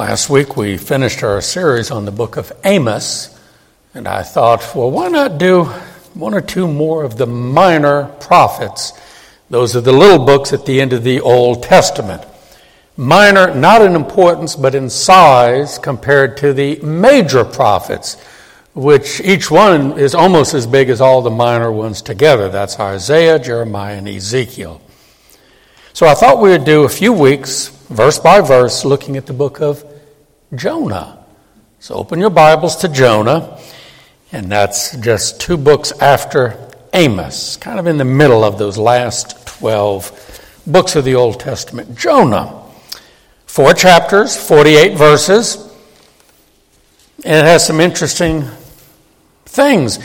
Last week we finished our series on the book of Amos, and I thought, well, why not do one or two more of the minor prophets? Those are the little books at the end of the Old Testament. Minor, not in importance, but in size compared to the major prophets, which each one is almost as big as all the minor ones together. That's Isaiah, Jeremiah, and Ezekiel. So I thought we would do a few weeks, verse by verse, looking at the book of Jonah. So open your Bibles to Jonah, and that's just two books after Amos, kind of in the middle of those last 12 books of the Old Testament. Jonah, four chapters, 48 verses, and it has some interesting things.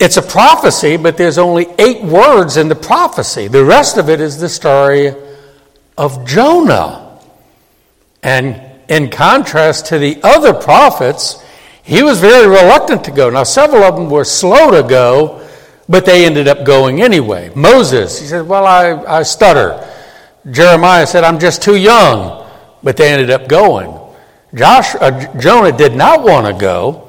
It's a prophecy, but there's only eight words in the prophecy. The rest of it is the story of Jonah. And in contrast to the other prophets, he was very reluctant to go. Now, several of them were slow to go, but they ended up going anyway. Moses, he said, Well, I, I stutter. Jeremiah said, I'm just too young, but they ended up going. Josh, uh, Jonah did not want to go.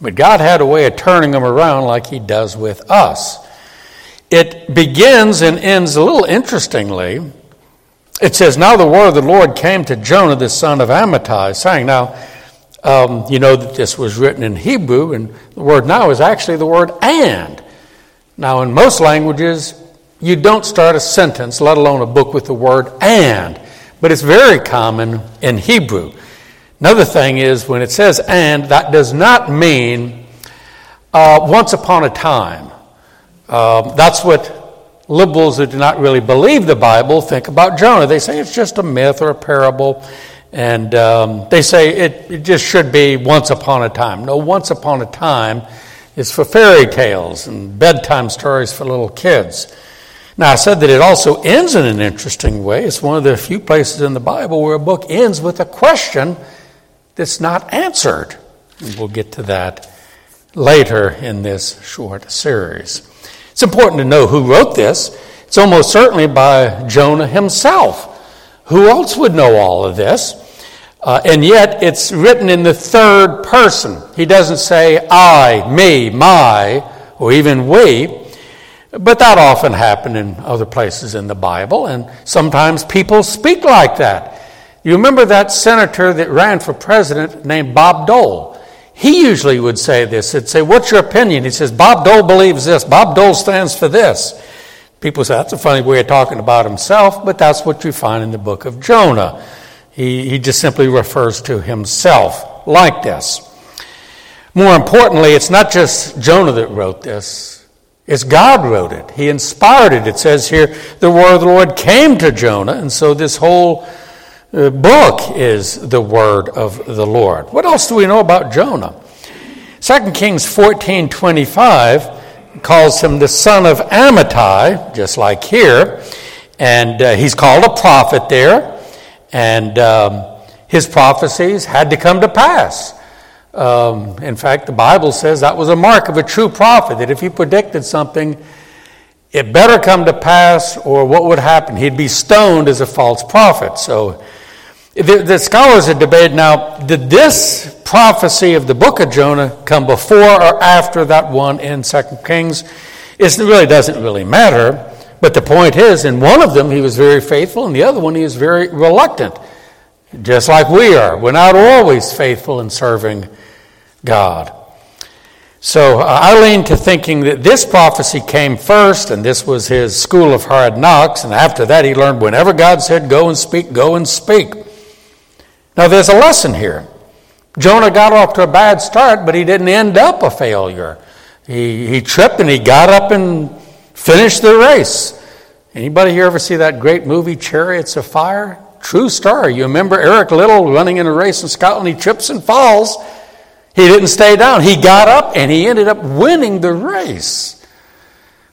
But God had a way of turning them around like He does with us. It begins and ends a little interestingly. It says, Now the word of the Lord came to Jonah, the son of Amittai, saying, Now, um, you know that this was written in Hebrew, and the word now is actually the word and. Now, in most languages, you don't start a sentence, let alone a book, with the word and, but it's very common in Hebrew. Another thing is when it says and, that does not mean uh, once upon a time. Uh, that's what liberals who do not really believe the Bible think about Jonah. They say it's just a myth or a parable, and um, they say it, it just should be once upon a time. No, once upon a time is for fairy tales and bedtime stories for little kids. Now, I said that it also ends in an interesting way. It's one of the few places in the Bible where a book ends with a question that's not answered. And we'll get to that later in this short series. It's important to know who wrote this. It's almost certainly by Jonah himself. Who else would know all of this? Uh, and yet it's written in the third person. He doesn't say I, me, my, or even we. But that often happened in other places in the Bible, and sometimes people speak like that. You remember that senator that ran for president named Bob Dole? He usually would say this. He'd say, What's your opinion? He says, Bob Dole believes this. Bob Dole stands for this. People say, That's a funny way of talking about himself, but that's what you find in the book of Jonah. He, he just simply refers to himself like this. More importantly, it's not just Jonah that wrote this. It's God wrote it. He inspired it. It says here, the word of the Lord came to Jonah, and so this whole book is the word of the Lord. What else do we know about Jonah? 2 Kings 14 25 calls him the son of Amittai, just like here, and uh, he's called a prophet there, and um, his prophecies had to come to pass. Um, in fact, the Bible says that was a mark of a true prophet, that if he predicted something, it better come to pass, or what would happen? He'd be stoned as a false prophet. So the, the, scholars have debated now did this prophecy of the book of Jonah come before or after that one in 2 Kings? It really doesn't really matter. But the point is, in one of them he was very faithful, and the other one he was very reluctant, just like we are. We're not always faithful in serving God. So uh, I lean to thinking that this prophecy came first, and this was his school of hard knocks, and after that he learned whenever God said, Go and speak, go and speak. Now, there's a lesson here. Jonah got off to a bad start, but he didn't end up a failure. He, he tripped and he got up and finished the race. Anybody here ever see that great movie, Chariots of Fire? True story. You remember Eric Liddell running in a race in Scotland? He trips and falls. He didn't stay down. He got up and he ended up winning the race.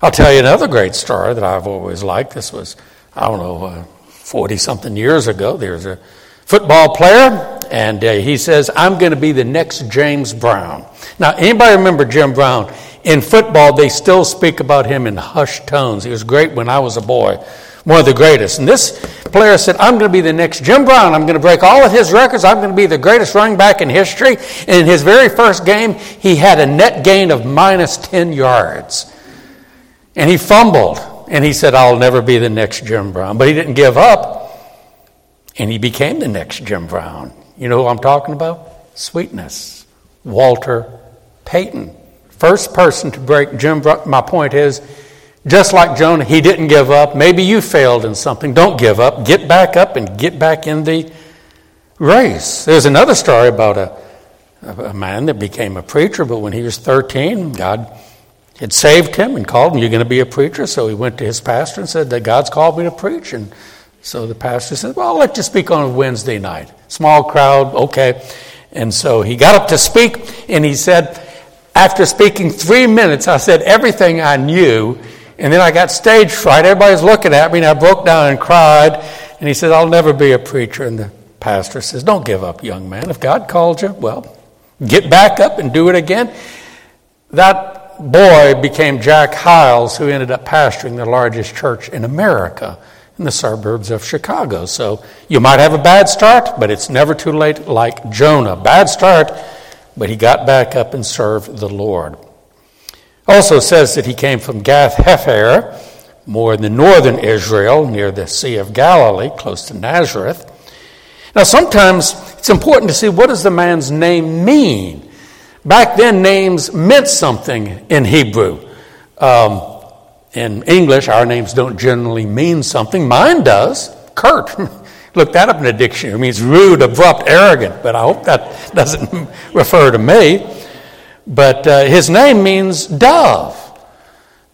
I'll tell you another great story that I've always liked. This was, I don't know, 40 uh, something years ago. There's a football player, and uh, he says, I'm going to be the next James Brown. Now, anybody remember Jim Brown? In football, they still speak about him in hushed tones. He was great when I was a boy. one of the greatest. And this player said, I'm going to be the next Jim Brown. I'm going to break all of his records. I'm going to be the greatest running back in history. And in his very first game, he had a net gain of minus 10 yards. And he fumbled. And he said, I'll never be the next Jim Brown. But he didn't give up. And he became the next Jim Brown. You know who I'm talking about? Sweetness. Walter Payton. First person to break Jim Brown. My point is, just like Jonah, he didn't give up. Maybe you failed in something. Don't give up. Get back up and get back in the race. There's another story about a, a man that became a preacher, but when he was 13, God had saved him and called him, You're going to be a preacher. So he went to his pastor and said that God's called me to preach. And so the pastor said, Well, I'll let you speak on a Wednesday night. Small crowd, okay. And so he got up to speak and he said, After speaking three minutes, I said everything I knew and then I got stage fright. Everybody's looking at me, and I broke down and cried. And he said, I'll never be a preacher. And the pastor says, Don't give up, young man. If God called you, well, get back up and do it again. That boy became Jack Hyles, who ended up pastoring the largest church in America in the suburbs of Chicago. So you might have a bad start, but it's never too late, like Jonah. Bad start, but he got back up and served the Lord. Also says that he came from Gath Hepher, more in the northern Israel, near the Sea of Galilee, close to Nazareth. Now, sometimes it's important to see what does the man's name mean. Back then, names meant something in Hebrew. Um, in English, our names don't generally mean something. Mine does. Kurt. Look that up in the dictionary. It means rude, abrupt, arrogant, but I hope that doesn't refer to me. But uh, his name means dove.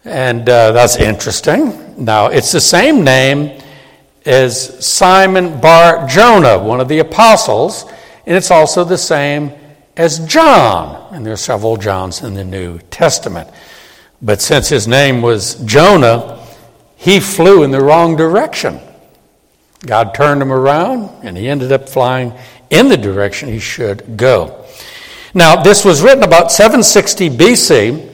And uh, that's interesting. Now, it's the same name as Simon Bar Jonah, one of the apostles, and it's also the same as John. And there are several Johns in the New Testament. But since his name was Jonah, he flew in the wrong direction. God turned him around, and he ended up flying in the direction he should go. Now, this was written about 760 BC,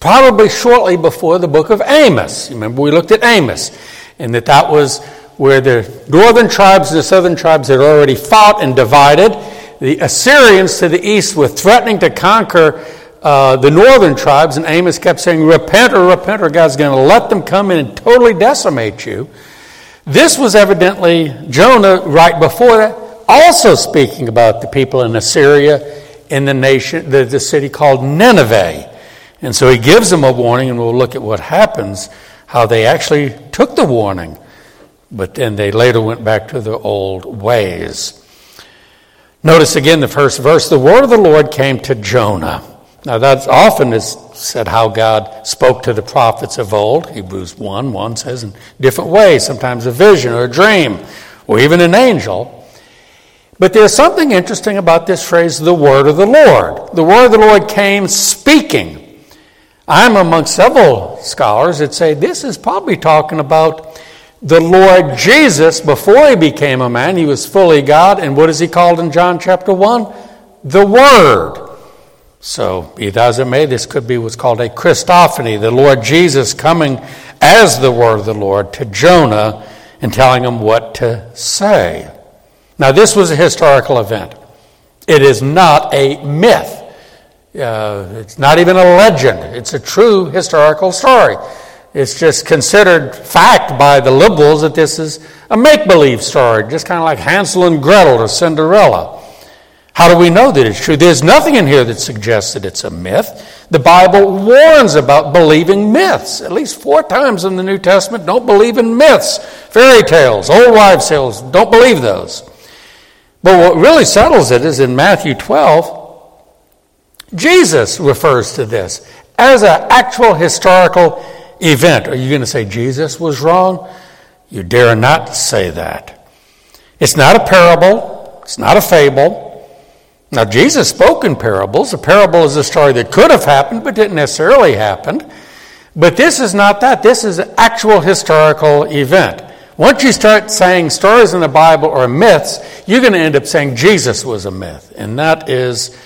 probably shortly before the book of Amos. Remember, we looked at Amos, and that that was where the northern tribes and the southern tribes had already fought and divided. The Assyrians to the east were threatening to conquer uh, the northern tribes, and Amos kept saying, Repent or repent, or God's going to let them come in and totally decimate you. This was evidently Jonah right before that also speaking about the people in Assyria in the nation, the, the city called Nineveh. And so he gives them a warning, and we'll look at what happens, how they actually took the warning, but then they later went back to their old ways. Notice again the first verse the word of the Lord came to Jonah. Now, that often is said how God spoke to the prophets of old. Hebrews 1 1 says in different ways, sometimes a vision or a dream, or even an angel. But there's something interesting about this phrase, the word of the Lord. The word of the Lord came speaking. I'm among several scholars that say this is probably talking about the Lord Jesus before he became a man. He was fully God. And what is he called in John chapter 1? The Word. So, be that as it may, this could be what's called a Christophany, the Lord Jesus coming as the Word of the Lord to Jonah and telling him what to say. Now, this was a historical event. It is not a myth. Uh, it's not even a legend. It's a true historical story. It's just considered fact by the liberals that this is a make believe story, just kind of like Hansel and Gretel or Cinderella. How do we know that it's true? There's nothing in here that suggests that it's a myth. The Bible warns about believing myths. At least four times in the New Testament, don't believe in myths, fairy tales, old wives' tales, don't believe those. But what really settles it is in Matthew 12, Jesus refers to this as an actual historical event. Are you going to say Jesus was wrong? You dare not say that. It's not a parable, it's not a fable. Now, Jesus spoke in parables. A parable is a story that could have happened but didn't necessarily happen. But this is not that. This is an actual historical event. Once you start saying stories in the Bible are myths, you're going to end up saying Jesus was a myth. And that is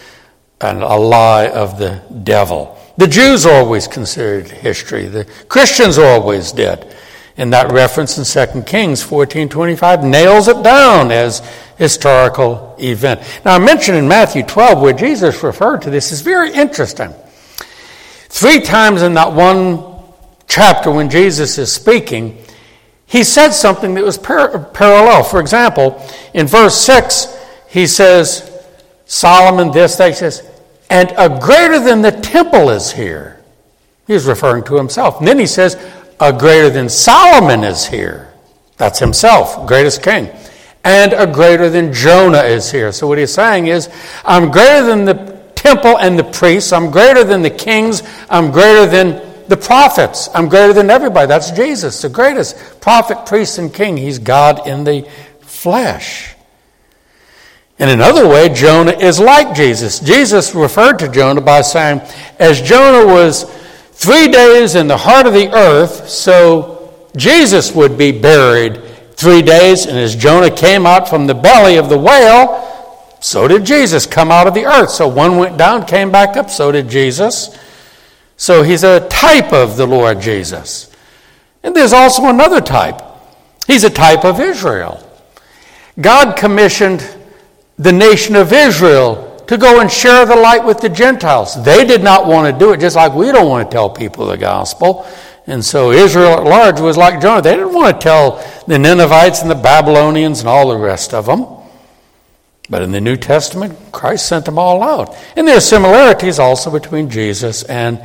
an, a lie of the devil. The Jews always considered history, the Christians always did. And that reference in 2 Kings 14:25 nails it down as historical event. Now I mentioned in Matthew 12 where Jesus referred to this is very interesting. Three times in that one chapter when Jesus is speaking, he said something that was par- parallel. For example, in verse 6, he says, Solomon this, that, he says, and a greater than the temple is here. He's referring to himself. And then he says, a greater than Solomon is here. That's himself, greatest king. And a greater than Jonah is here. So what he's saying is, I'm greater than the temple and the priests. I'm greater than the kings. I'm greater than the prophets. I'm greater than everybody. That's Jesus, the greatest prophet, priest, and king. He's God in the flesh. In another way, Jonah is like Jesus. Jesus referred to Jonah by saying, As Jonah was three days in the heart of the earth, so Jesus would be buried three days. And as Jonah came out from the belly of the whale, so did Jesus come out of the earth. So one went down, came back up, so did Jesus. So he's a type of the Lord Jesus. And there's also another type. He's a type of Israel. God commissioned the nation of Israel to go and share the light with the Gentiles. They did not want to do it, just like we don't want to tell people the gospel. And so Israel at large was like Jonah. They didn't want to tell the Ninevites and the Babylonians and all the rest of them. But in the New Testament, Christ sent them all out. And there are similarities also between Jesus and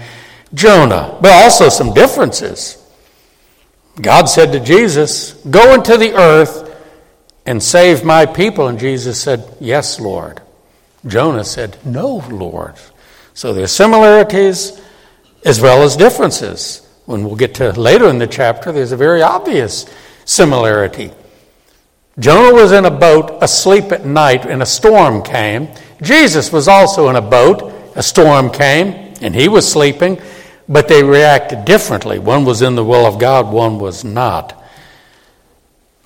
Jonah, but also some differences. God said to Jesus, Go into the earth and save my people. And Jesus said, Yes, Lord. Jonah said, No, Lord. So there are similarities as well as differences. When we'll get to later in the chapter, there's a very obvious similarity. Jonah was in a boat asleep at night, and a storm came. Jesus was also in a boat. A storm came, and he was sleeping, but they reacted differently. One was in the will of God, one was not.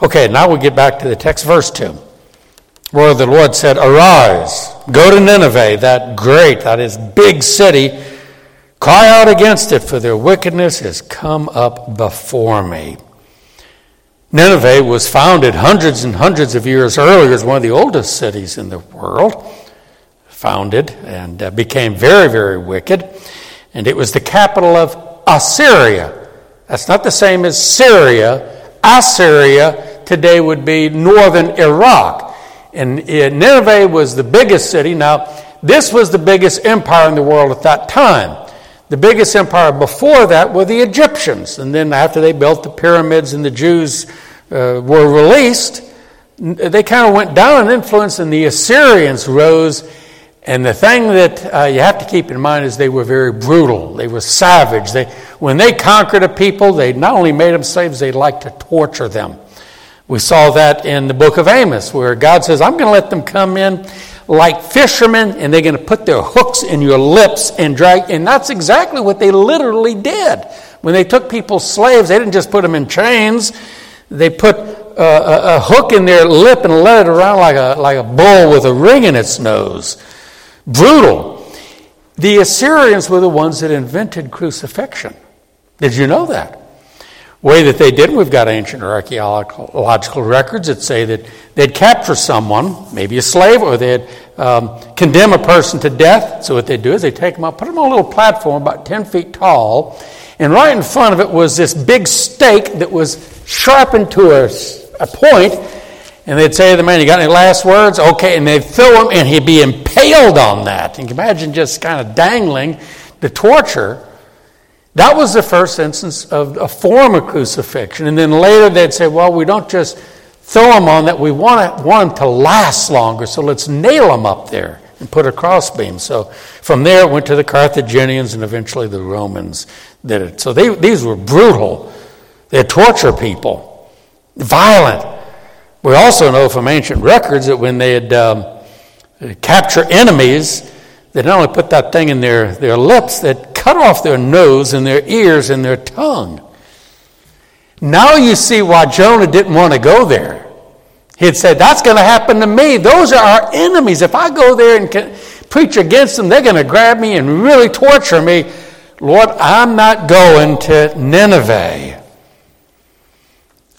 Okay, now we get back to the text, verse 2, where the Lord said, Arise, go to Nineveh, that great, that is big city, cry out against it, for their wickedness has come up before me. Nineveh was founded hundreds and hundreds of years earlier as one of the oldest cities in the world, founded and uh, became very, very wicked. And it was the capital of Assyria. That's not the same as Syria. Assyria today would be northern Iraq. And Nineveh was the biggest city. Now, this was the biggest empire in the world at that time. The biggest empire before that were the Egyptians. And then after they built the pyramids and the Jews uh, were released, they kind of went down in influence, and the Assyrians rose. And the thing that uh, you have to keep in mind is they were very brutal. They were savage. They, when they conquered a people, they not only made them slaves, they liked to torture them. We saw that in the book of Amos, where God says, I'm going to let them come in like fishermen, and they're going to put their hooks in your lips and drag. And that's exactly what they literally did. When they took people's slaves, they didn't just put them in chains, they put a, a, a hook in their lip and let it around like a, like a bull with a ring in its nose. Brutal. The Assyrians were the ones that invented crucifixion. Did you know that? Way that they did, we've got ancient archaeological records that say that they'd capture someone, maybe a slave, or they'd um, condemn a person to death. So what they'd do is they'd take them up, put them on a little platform about 10 feet tall, and right in front of it was this big stake that was sharpened to a, a point, and they'd say to the man, You got any last words? Okay, and they'd throw him, and he'd be impaled on that. And you can imagine just kind of dangling the torture. That was the first instance of a form of crucifixion. And then later they'd say, well, we don't just throw them on that, we want, it, want them to last longer, so let's nail them up there and put a crossbeam. So from there it went to the Carthaginians and eventually the Romans did it. So they, these were brutal. They torture people, violent. We also know from ancient records that when they'd um, capture enemies, they'd not only put that thing in their, their lips, they'd cut off their nose and their ears and their tongue. Now you see why Jonah didn't want to go there. He had said, That's going to happen to me. Those are our enemies. If I go there and preach against them, they're going to grab me and really torture me. Lord, I'm not going to Nineveh.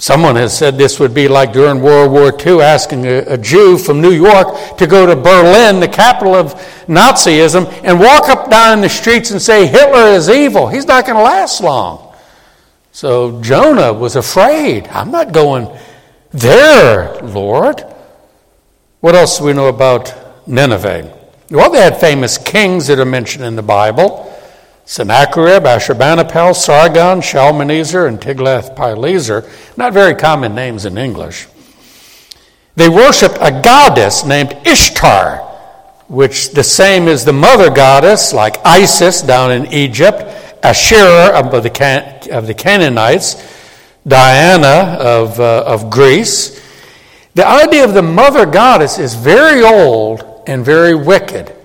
Someone has said this would be like during World War II asking a, a, Jew from New York to go to Berlin, the capital of Nazism, and walk up down the streets and say, Hitler is evil. He's not going to last long. So Jonah was afraid. I'm not going there, Lord. What else do we know about Nineveh? Well, they had famous kings that are mentioned in the Bible. Sennacherib, Ashurbanipal, Sargon, Shalmaneser, and Tiglath-Pileser. Not very common names in English. They worshiped a goddess named Ishtar, which the same as the mother goddess, like Isis down in Egypt, Asherah of the, Can- of the Canaanites, Diana of, uh, of Greece. The idea of the mother goddess is very old and very wicked.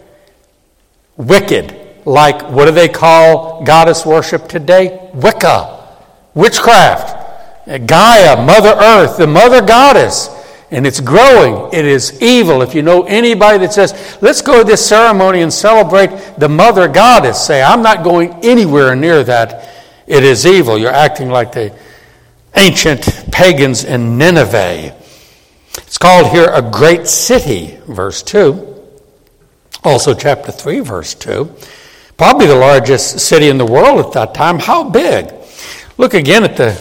Wicked like what do they call goddess worship today? Wicca, witchcraft. Gaia, Mother Earth, the Mother Goddess. And it's growing. It is evil. If you know anybody that says, let's go to this ceremony and celebrate the Mother Goddess, say, I'm not going anywhere near that. It is evil. You're acting like the ancient pagans in Nineveh. It's called here a great city, verse 2. Also, chapter 3, verse 2 probably the largest city in the world at that time. How big? Look again at the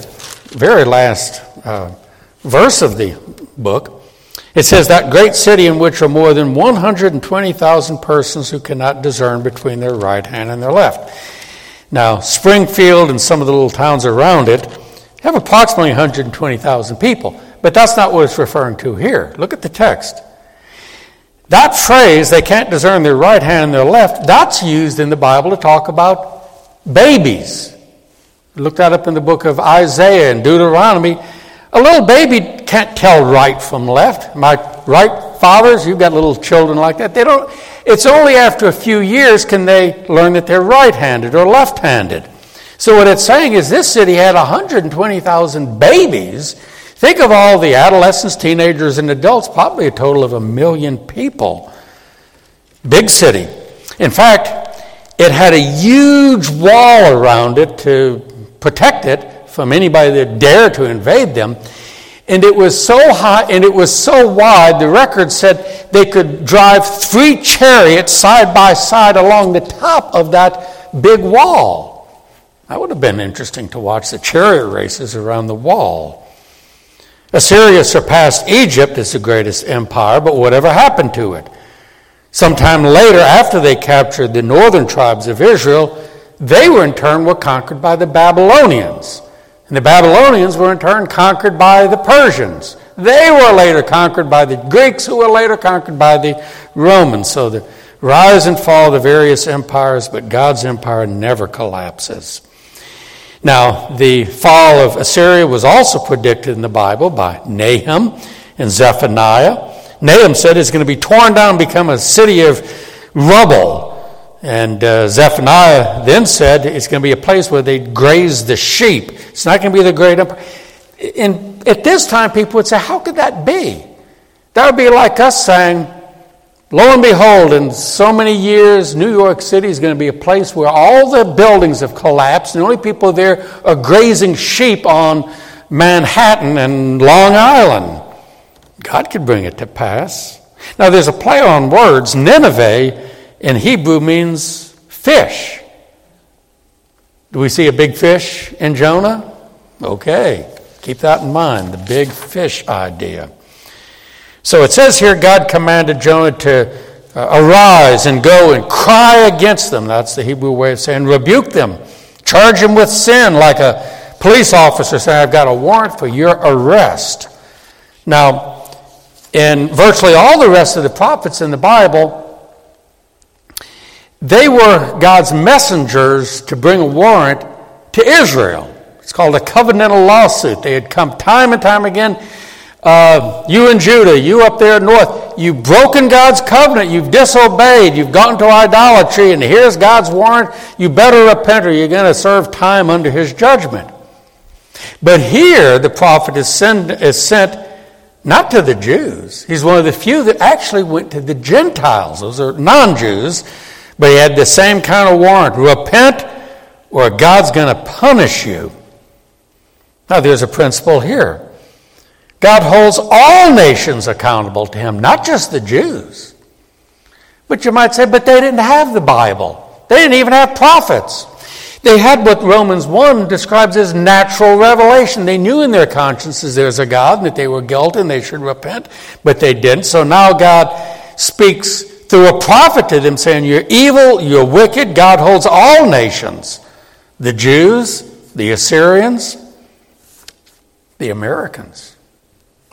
very last uh, verse of the book. It says, That great city in which are more than 120,000 persons who cannot discern between their right hand and their left. Now, Springfield and some of the little towns around it have approximately 120,000 people, but that's not what it's referring to here. Look at the text. That phrase, they can't discern their right hand and their left, that's used in the Bible to talk about babies. Look that up in the book of Isaiah and Deuteronomy. A little baby can't tell right from left. My right fathers, you've got little children like that. They don't. It's only after a few years can they learn that they're right-handed or left-handed. So what it's saying is this city had 120,000 babies Think of all the adolescents, teenagers, and adults, probably a total of a million people. Big city. In fact, it had a huge wall around it to protect it from anybody that dared to invade them. And it was so high and it was so wide, the record said they could drive three chariots side by side along the top of that big wall. That would have been interesting to watch the chariot races around the wall. Assyria surpassed Egypt as the greatest empire, but whatever happened to it? Sometime later, after they captured the northern tribes of Israel, they were in turn were conquered by the Babylonians. And the Babylonians were in turn conquered by the Persians. They were later conquered by the Greeks, who were later conquered by the Romans. So the rise and fall of the various empires, but God's empire never collapses. Now, the fall of Assyria was also predicted in the Bible by Nahum and Zephaniah. Nahum said it's going to be torn down and become a city of rubble. And uh, Zephaniah then said it's going to be a place where they graze the sheep. It's not going to be the great empire. And at this time, people would say, How could that be? That would be like us saying, Lo and behold, in so many years, New York City is going to be a place where all the buildings have collapsed, and the only people there are grazing sheep on Manhattan and Long Island. God could bring it to pass. Now, there's a play on words. Nineveh in Hebrew means fish. Do we see a big fish in Jonah? Okay, keep that in mind the big fish idea. So it says here God commanded Jonah to uh, arise and go and cry against them. That's the Hebrew way of saying rebuke them. Charge them with sin like a police officer saying, I've got a warrant for your arrest. Now, in virtually all the rest of the prophets in the Bible, they were God's messengers to bring a warrant to Israel. It's called a covenantal lawsuit. They had come time and time again uh, you in Judah, you up there north, you've broken God's covenant, you've disobeyed, you've gotten to idolatry, and here's God's warrant. You better repent or you're going to serve time under his judgment. But here, the prophet is sent, is sent not to the Jews. He's one of the few that actually went to the Gentiles. Those are non Jews, but he had the same kind of warrant repent or God's going to punish you. Now, there's a principle here. God holds all nations accountable to him, not just the Jews. But you might say, but they didn't have the Bible. They didn't even have prophets. They had what Romans 1 describes as natural revelation. They knew in their consciences there's a God and that they were guilty and they should repent, but they didn't. So now God speaks through a prophet to them saying, You're evil, you're wicked. God holds all nations the Jews, the Assyrians, the Americans.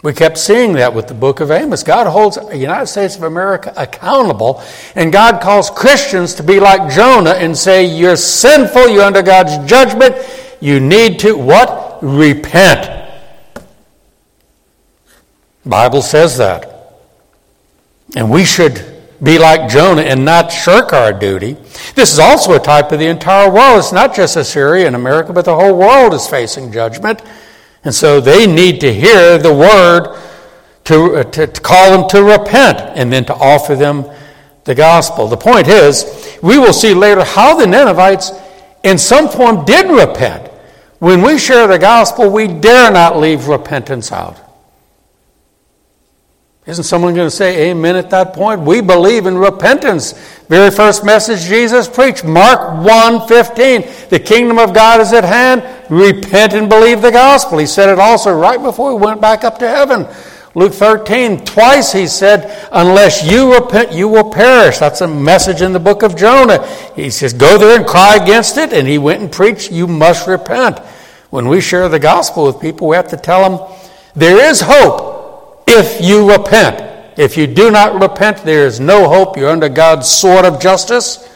We kept seeing that with the book of Amos. God holds the United States of America accountable, and God calls Christians to be like Jonah and say, You're sinful, you're under God's judgment, you need to what? Repent. Bible says that. And we should be like Jonah and not shirk our duty. This is also a type of the entire world. It's not just Assyria and America, but the whole world is facing judgment. And so they need to hear the word to, uh, to, to, call them to repent and then to offer them the gospel. The point is, we will see later how the Ninevites, in some form, did repent. When we share the gospel, we dare not leave repentance out. Isn't someone going to say amen at that point? We believe in repentance. Very first message Jesus preached, Mark 1 15. The kingdom of God is at hand. Repent and believe the gospel. He said it also right before he went back up to heaven. Luke 13, twice he said, Unless you repent, you will perish. That's a message in the book of Jonah. He says, Go there and cry against it. And he went and preached, You must repent. When we share the gospel with people, we have to tell them, There is hope if you repent. If you do not repent, there is no hope. You're under God's sword of justice.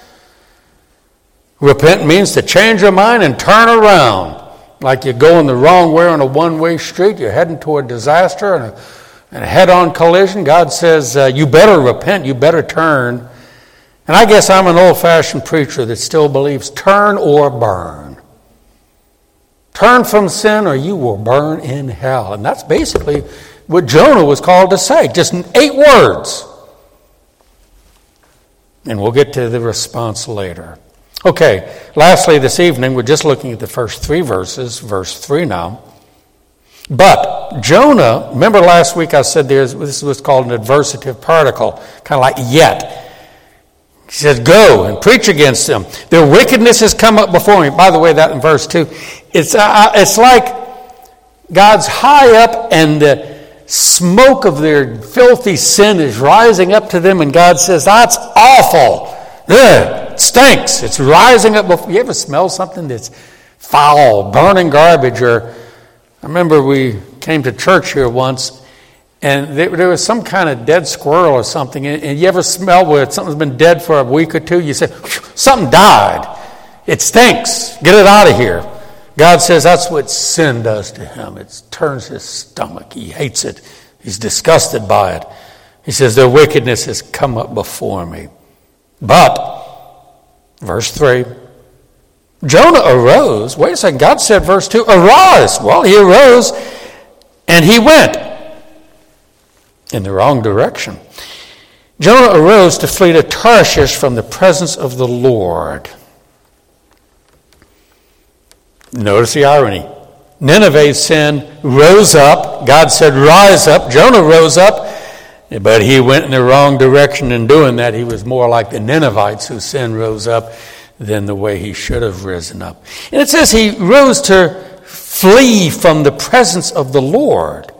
Repent means to change your mind and turn around. Like you're going the wrong way on a one way street, you're heading toward disaster and a, and a head on collision. God says, uh, You better repent, you better turn. And I guess I'm an old fashioned preacher that still believes turn or burn. Turn from sin or you will burn in hell. And that's basically what Jonah was called to say. Just eight words. And we'll get to the response later. Okay, lastly, this evening, we're just looking at the first three verses, verse 3 now. But Jonah, remember last week I said there's, this was called an adversative particle, kind of like yet. He says, Go and preach against them. Their wickedness has come up before me. By the way, that in verse 2, it's, uh, it's like God's high up and the smoke of their filthy sin is rising up to them, and God says, That's awful. Ugh, it stinks. It's rising up. Before. You ever smell something that's foul, burning garbage? Or I remember we came to church here once, and there, was some kind of dead squirrel or something. And you ever smell where something's been dead for a week or two? You say, Something died. It stinks. Get it out of here. God says that's what sin does to him. It turns his stomach. He hates it. He's disgusted by it. He says, Their wickedness has come up before me. But, verse 3, Jonah arose. Wait a second. God said, verse 2, arise. Well, he arose and he went in the wrong direction. Jonah arose to flee to Tarshish from the presence of the Lord. Notice the irony. Nineveh's sin rose up. God said, Rise up. Jonah rose up, but he went in the wrong direction in doing that. He was more like the Ninevites whose sin rose up than the way he should have risen up. And it says he rose to flee from the presence of the Lord.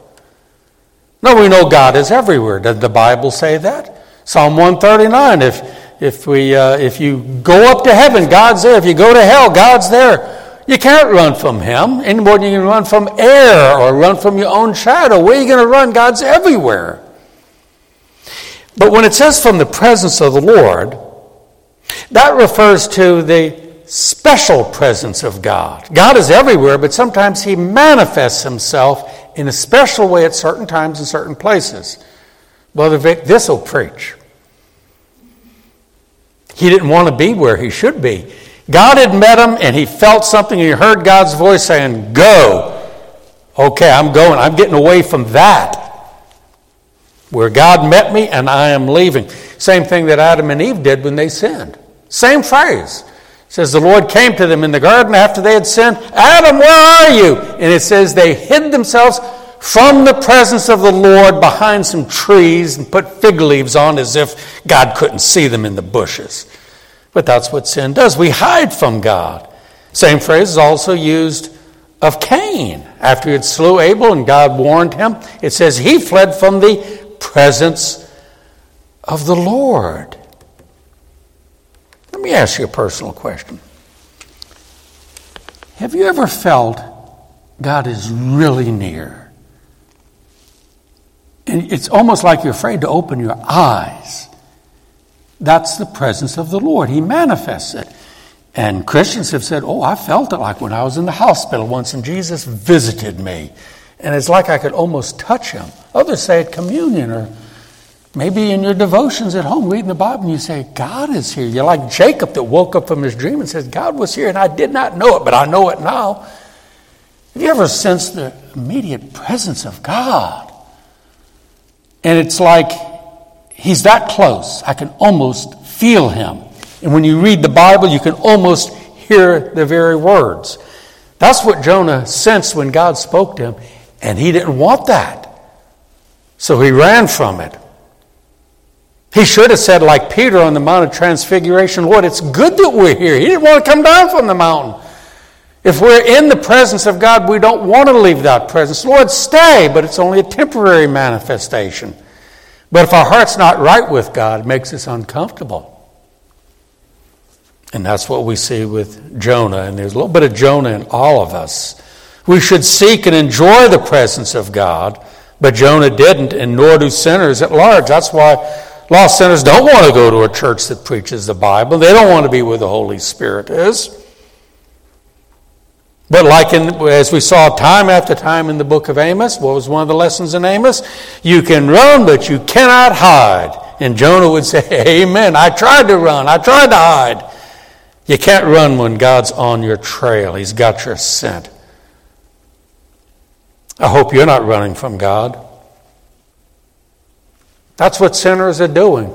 Now we know God is everywhere. Does the Bible say that? Psalm 139 if, if, we, uh, if you go up to heaven, God's there. If you go to hell, God's there. You can't run from Him any more than you can run from air or run from your own shadow. Where are you going to run? God's everywhere. But when it says from the presence of the Lord, that refers to the special presence of God. God is everywhere, but sometimes He manifests Himself in a special way at certain times in certain places. Brother Vic, this will preach. He didn't want to be where he should be. God had met him and he felt something and he heard God's voice saying, Go. Okay, I'm going. I'm getting away from that. Where God met me and I am leaving. Same thing that Adam and Eve did when they sinned. Same phrase. It says the Lord came to them in the garden after they had sinned. Adam, where are you? And it says they hid themselves from the presence of the Lord behind some trees and put fig leaves on as if God couldn't see them in the bushes. But that's what sin does. We hide from God. Same phrase is also used of Cain. After he had slew Abel and God warned him, it says he fled from the presence of the Lord. Let me ask you a personal question. Have you ever felt God is really near? And it's almost like you're afraid to open your eyes. That's the presence of the Lord. He manifests it. And Christians have said, Oh, I felt it like when I was in the hospital once and Jesus visited me. And it's like I could almost touch him. Others say at communion or maybe in your devotions at home reading the Bible and you say, God is here. You're like Jacob that woke up from his dream and says, God was here and I did not know it, but I know it now. Have you ever sensed the immediate presence of God? And it's like he's that close. I can almost feel him. And when you read the Bible, you can almost hear the very words. That's what Jonah sensed when God spoke to him, and he didn't want that. So he ran from it. He should have said, like Peter on the Mount of Transfiguration, Lord, it's good that we're here. He didn't want to come down from the mountain. If we're in the presence of God, we don't want to leave that presence. Lord, stay, but it's only a temporary manifestation. But if our heart's not right with God, it makes us uncomfortable. And that's what we see with Jonah. And there's a little bit of Jonah in all of us. We should seek and enjoy the presence of God, but Jonah didn't, and nor do sinners at large. That's why lost sinners don't want to go to a church that preaches the Bible. They don't want to be where the Holy Spirit is. But like in, as we saw time after time in the book of Amos, what was one of the lessons in Amos? You can run, but you cannot hide. And Jonah would say, Amen. I tried to run. I tried to hide. You can't run when God's on your trail. He's got your scent. I hope you're not running from God. That's what sinners are doing.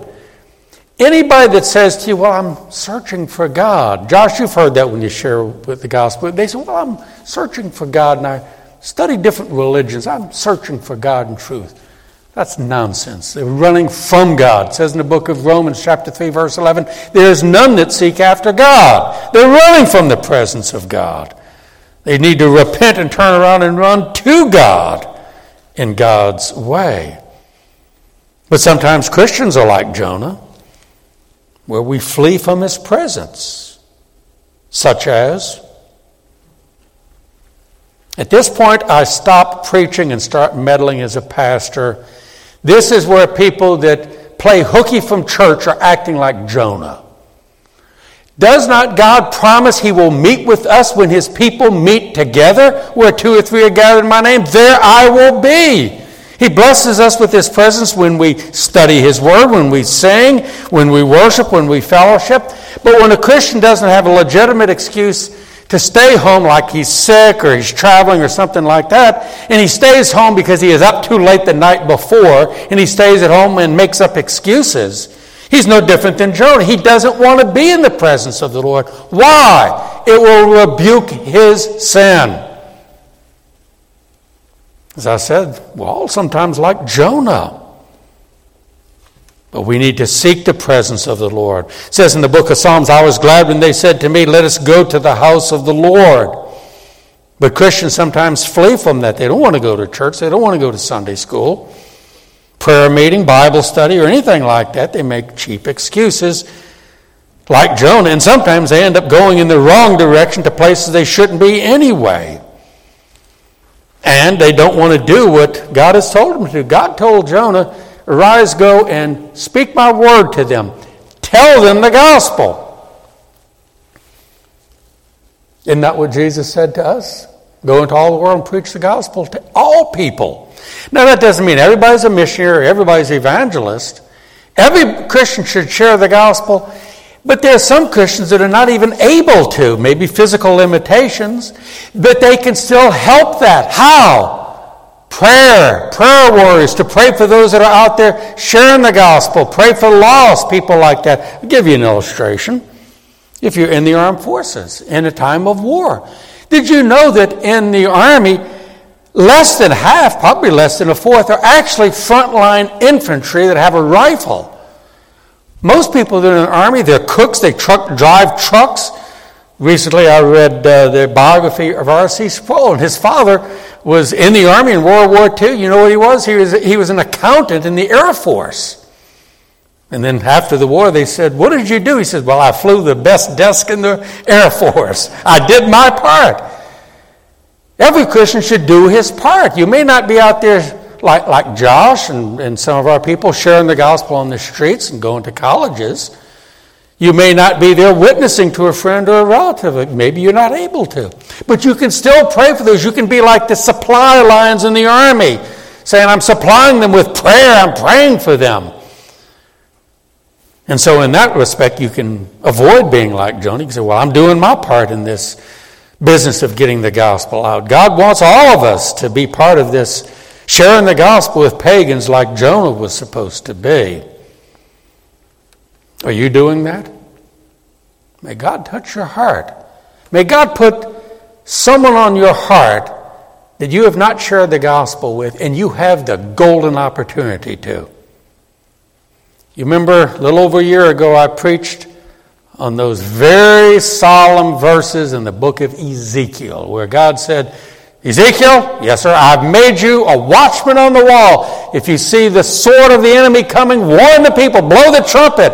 Anybody that says to you, Well, I'm searching for God. Josh, you've heard that when you share with the gospel. They say, Well, I'm searching for God and I study different religions. I'm searching for God and truth. That's nonsense. They're running from God. It says in the book of Romans, chapter 3, verse 11, there's none that seek after God. They're running from the presence of God. They need to repent and turn around and run to God in God's way. But sometimes Christians are like Jonah, where we flee from his presence, such as at this point, I stop preaching and start meddling as a pastor this is where people that play hooky from church are acting like Jonah. Does not God promise He will meet with us when His people meet together? Where two or three are gathered in my name, there I will be. He blesses us with His presence when we study His Word, when we sing, when we worship, when we fellowship. But when a Christian doesn't have a legitimate excuse to stay home like he's sick or he's traveling or something like that. And he stays home because he is up too late the night before and he stays at home and makes up excuses. He's no different than Jonah. He doesn't want to be in the presence of the Lord. Why? It will rebuke his sin. As I said, we're all sometimes like Jonah. But we need to seek the presence of the Lord. It says in the book of Psalms, I was glad when they said to me, Let us go to the house of the Lord. But Christians sometimes flee from that. They don't want to go to church, they don't want to go to Sunday school, prayer meeting, Bible study, or anything like that. They make cheap excuses, like Jonah, and sometimes they end up going in the wrong direction to places they shouldn't be anyway. And they don't want to do what God has told them to do. God told Jonah, Arise, go and speak my word to them. Tell them the gospel. Isn't that what Jesus said to us? Go into all the world and preach the gospel to all people. Now, that doesn't mean everybody's a missionary, everybody's an evangelist. Every Christian should share the gospel, but there are some Christians that are not even able to, maybe physical limitations, but they can still help that. How? Prayer, prayer warriors, to pray for those that are out there sharing the gospel. Pray for lost people like that. I'll give you an illustration. If you're in the armed forces in a time of war, did you know that in the army, less than half, probably less than a fourth, are actually frontline infantry that have a rifle. Most people that are in the army, they're cooks, they truck, drive trucks. Recently, I read uh, the biography of R.C. Sproul, and his father was in the army in World War II. You know what he was? He was, he was an accountant in the Air Force. And then after the war, they said, What did you do? He said, Well, I flew the best desk in the Air Force. I did my part. Every Christian should do his part. You may not be out there like, like Josh and, and some of our people sharing the gospel on the streets and going to colleges. You may not be there witnessing to a friend or a relative. Maybe you're not able to. But you can still pray for those. You can be like the supply lines in the army, saying, I'm supplying them with prayer, I'm praying for them. And so, in that respect, you can avoid being like Jonah. You can say, Well, I'm doing my part in this business of getting the gospel out. God wants all of us to be part of this, sharing the gospel with pagans like Jonah was supposed to be. Are you doing that? May God touch your heart. May God put someone on your heart that you have not shared the gospel with, and you have the golden opportunity to. You remember a little over a year ago, I preached on those very solemn verses in the book of Ezekiel, where God said, Ezekiel, yes, sir, I've made you a watchman on the wall. If you see the sword of the enemy coming, warn the people, blow the trumpet.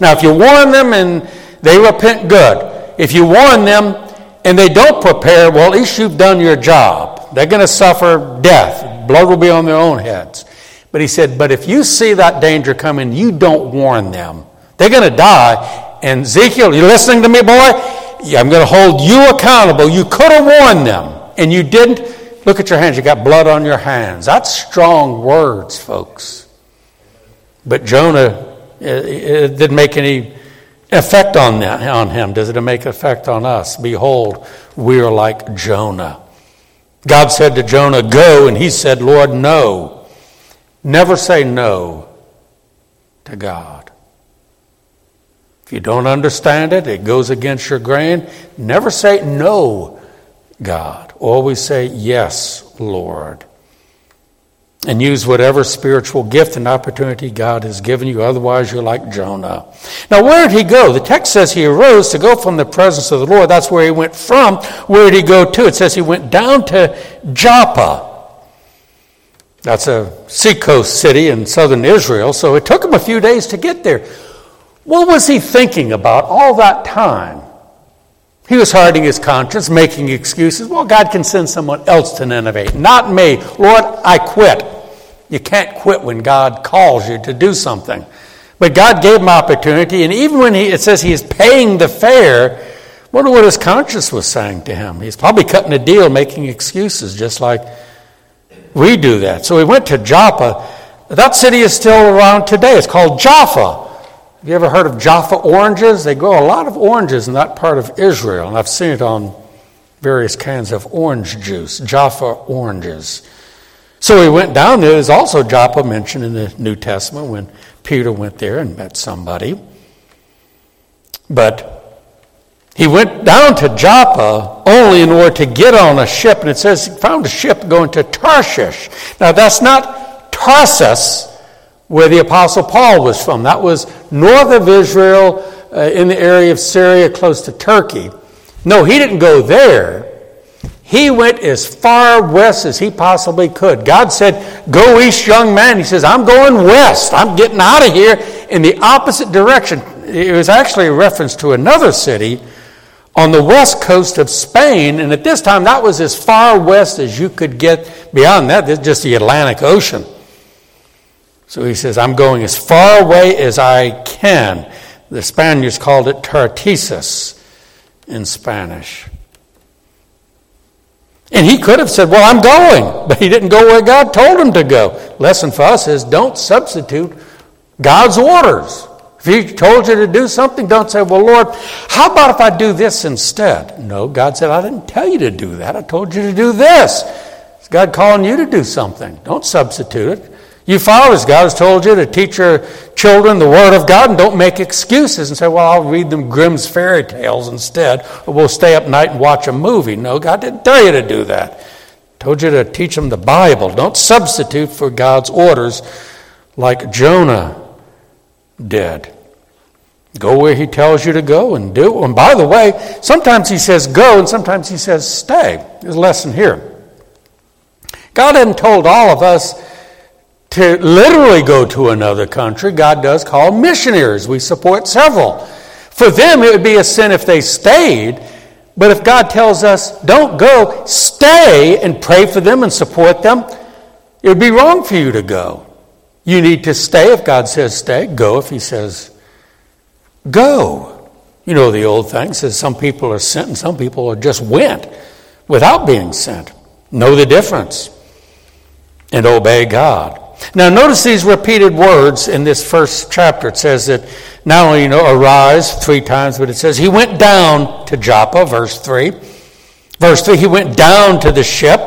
Now, if you warn them and they repent, good. If you warn them and they don't prepare, well, at least you've done your job. They're going to suffer death. Blood will be on their own heads. But he said, But if you see that danger coming, you don't warn them. They're going to die. And Ezekiel, you listening to me, boy? I'm going to hold you accountable. You could have warned them, and you didn't. Look at your hands. You got blood on your hands. That's strong words, folks. But Jonah, it, it didn't make any effect on, that, on him. Does it make effect on us? Behold, we are like Jonah. God said to Jonah, Go, and he said, Lord, no. Never say no to God. If you don't understand it, it goes against your grain. Never say no, God. Always say yes, Lord. And use whatever spiritual gift and opportunity God has given you. Otherwise, you're like Jonah. Now, where did he go? The text says he arose to go from the presence of the Lord. That's where he went from. Where did he go to? It says he went down to Joppa. That's a seacoast city in southern Israel, so it took him a few days to get there. What was he thinking about all that time? He was hardening his conscience, making excuses. Well, God can send someone else to Nineveh, not me. Lord, I quit. You can't quit when God calls you to do something. But God gave him opportunity, and even when he, it says he is paying the fare, wonder what his conscience was saying to him. He's probably cutting a deal, making excuses, just like we do that. So he went to Joppa. That city is still around today. It's called Jaffa. Have you ever heard of Jaffa oranges? They grow a lot of oranges in that part of Israel, and I've seen it on various cans of orange juice, Jaffa oranges. So we went down there. There's also Joppa mentioned in the New Testament when Peter went there and met somebody. But he went down to Joppa only in order to get on a ship, and it says he found a ship going to Tarshish. Now, that's not Tarsus, where the Apostle Paul was from. That was north of Israel, uh, in the area of Syria, close to Turkey. No, he didn't go there. He went as far west as he possibly could. God said, Go east, young man. He says, I'm going west. I'm getting out of here in the opposite direction. It was actually a reference to another city on the west coast of Spain, and at this time that was as far west as you could get. Beyond that, just the Atlantic Ocean. So he says, I'm going as far away as I can. The Spaniards called it Tartessus in Spanish. And he could have said, Well, I'm going, but he didn't go where God told him to go. Lesson for us is don't substitute God's orders. If he told you to do something, don't say, Well, Lord, how about if I do this instead? No, God said, I didn't tell you to do that. I told you to do this. Is God calling you to do something? Don't substitute it. You fathers, God has told you to teach your children the Word of God and don't make excuses and say, Well, I'll read them Grimm's fairy tales instead, or we'll stay up night and watch a movie. No, God didn't tell you to do that. Told you to teach them the Bible. Don't substitute for God's orders like Jonah did. Go where he tells you to go and do. And by the way, sometimes he says go and sometimes he says stay. There's a lesson here. God hadn't told all of us to literally go to another country. God does call missionaries. We support several. For them, it would be a sin if they stayed. But if God tells us, don't go, stay and pray for them and support them, it would be wrong for you to go. You need to stay if God says stay. Go if He says go. You know the old thing says some people are sent and some people are just went without being sent. Know the difference and obey God. Now, notice these repeated words in this first chapter. It says that not only, you know, arise three times, but it says he went down to Joppa, verse 3. Verse 3, he went down to the ship.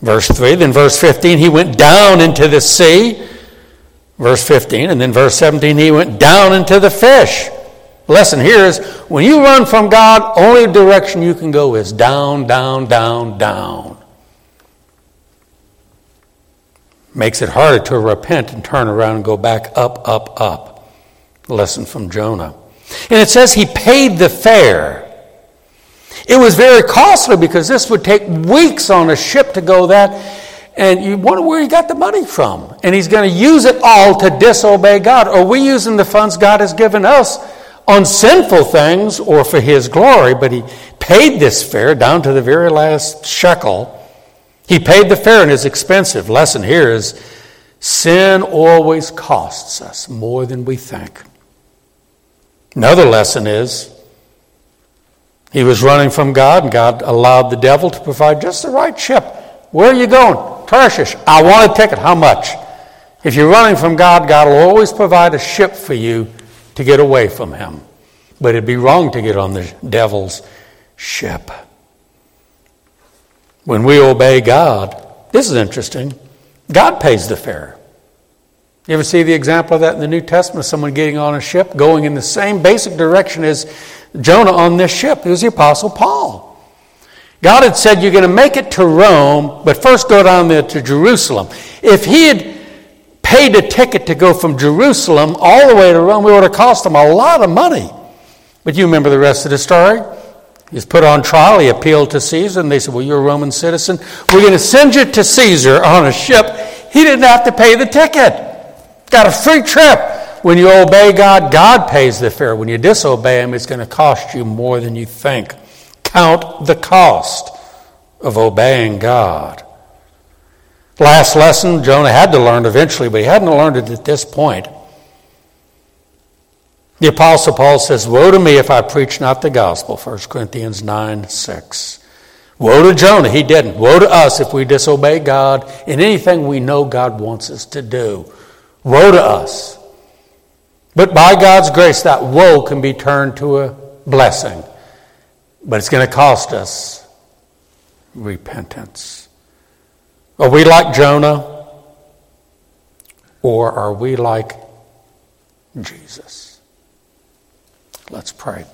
Verse 3. Then verse 15, he went down into the sea. Verse 15. And then verse 17, he went down into the fish. Lesson here is when you run from God, only direction you can go is down, down, down, down. Makes it harder to repent and turn around and go back up, up, up. Lesson from Jonah. And it says he paid the fare. It was very costly because this would take weeks on a ship to go that, and you wonder where he got the money from. And he's going to use it all to disobey God. Are we using the funds God has given us on sinful things or for his glory? But he paid this fare down to the very last shekel he paid the fare and is expensive. Lesson here is sin always costs us more than we think. Another lesson is he was running from God, and God allowed the devil to provide just the right ship. Where are you going? Tarshish. I want a ticket. How much? If you're running from God, God will always provide a ship for you to get away from Him. But it'd be wrong to get on the devil's ship. When we obey God, this is interesting. God pays the fare. You ever see the example of that in the New Testament? Someone getting on a ship, going in the same basic direction as Jonah on this ship. It was the Apostle Paul. God had said, You're going to make it to Rome, but first go down there to Jerusalem. If he had paid a ticket to go from Jerusalem all the way to Rome, it would have cost him a lot of money. But you remember the rest of the story. He's put on trial. He appealed to Caesar, and they said, Well, you're a Roman citizen. We're going to send you to Caesar on a ship. He didn't have to pay the ticket. Got a free trip. When you obey God, God pays the fare. When you disobey Him, it's going to cost you more than you think. Count the cost of obeying God. Last lesson Jonah had to learn eventually, but he hadn't learned it at this point. The Apostle Paul says, Woe to me if I preach not the gospel, 1 Corinthians 9 6. Woe to Jonah, he didn't. Woe to us if we disobey God in anything we know God wants us to do. Woe to us. But by God's grace, that woe can be turned to a blessing. But it's going to cost us repentance. Are we like Jonah? Or are we like Jesus? Let's pray.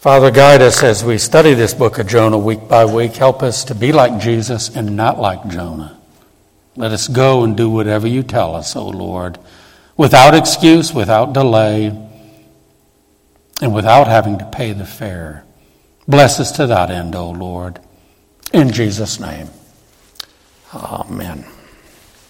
Father, guide us as we study this book of Jonah week by week. Help us to be like Jesus and not like Jonah. Let us go and do whatever you tell us, O Lord, without excuse, without delay, and without having to pay the fare. Bless us to that end, O Lord. In Jesus' name, amen.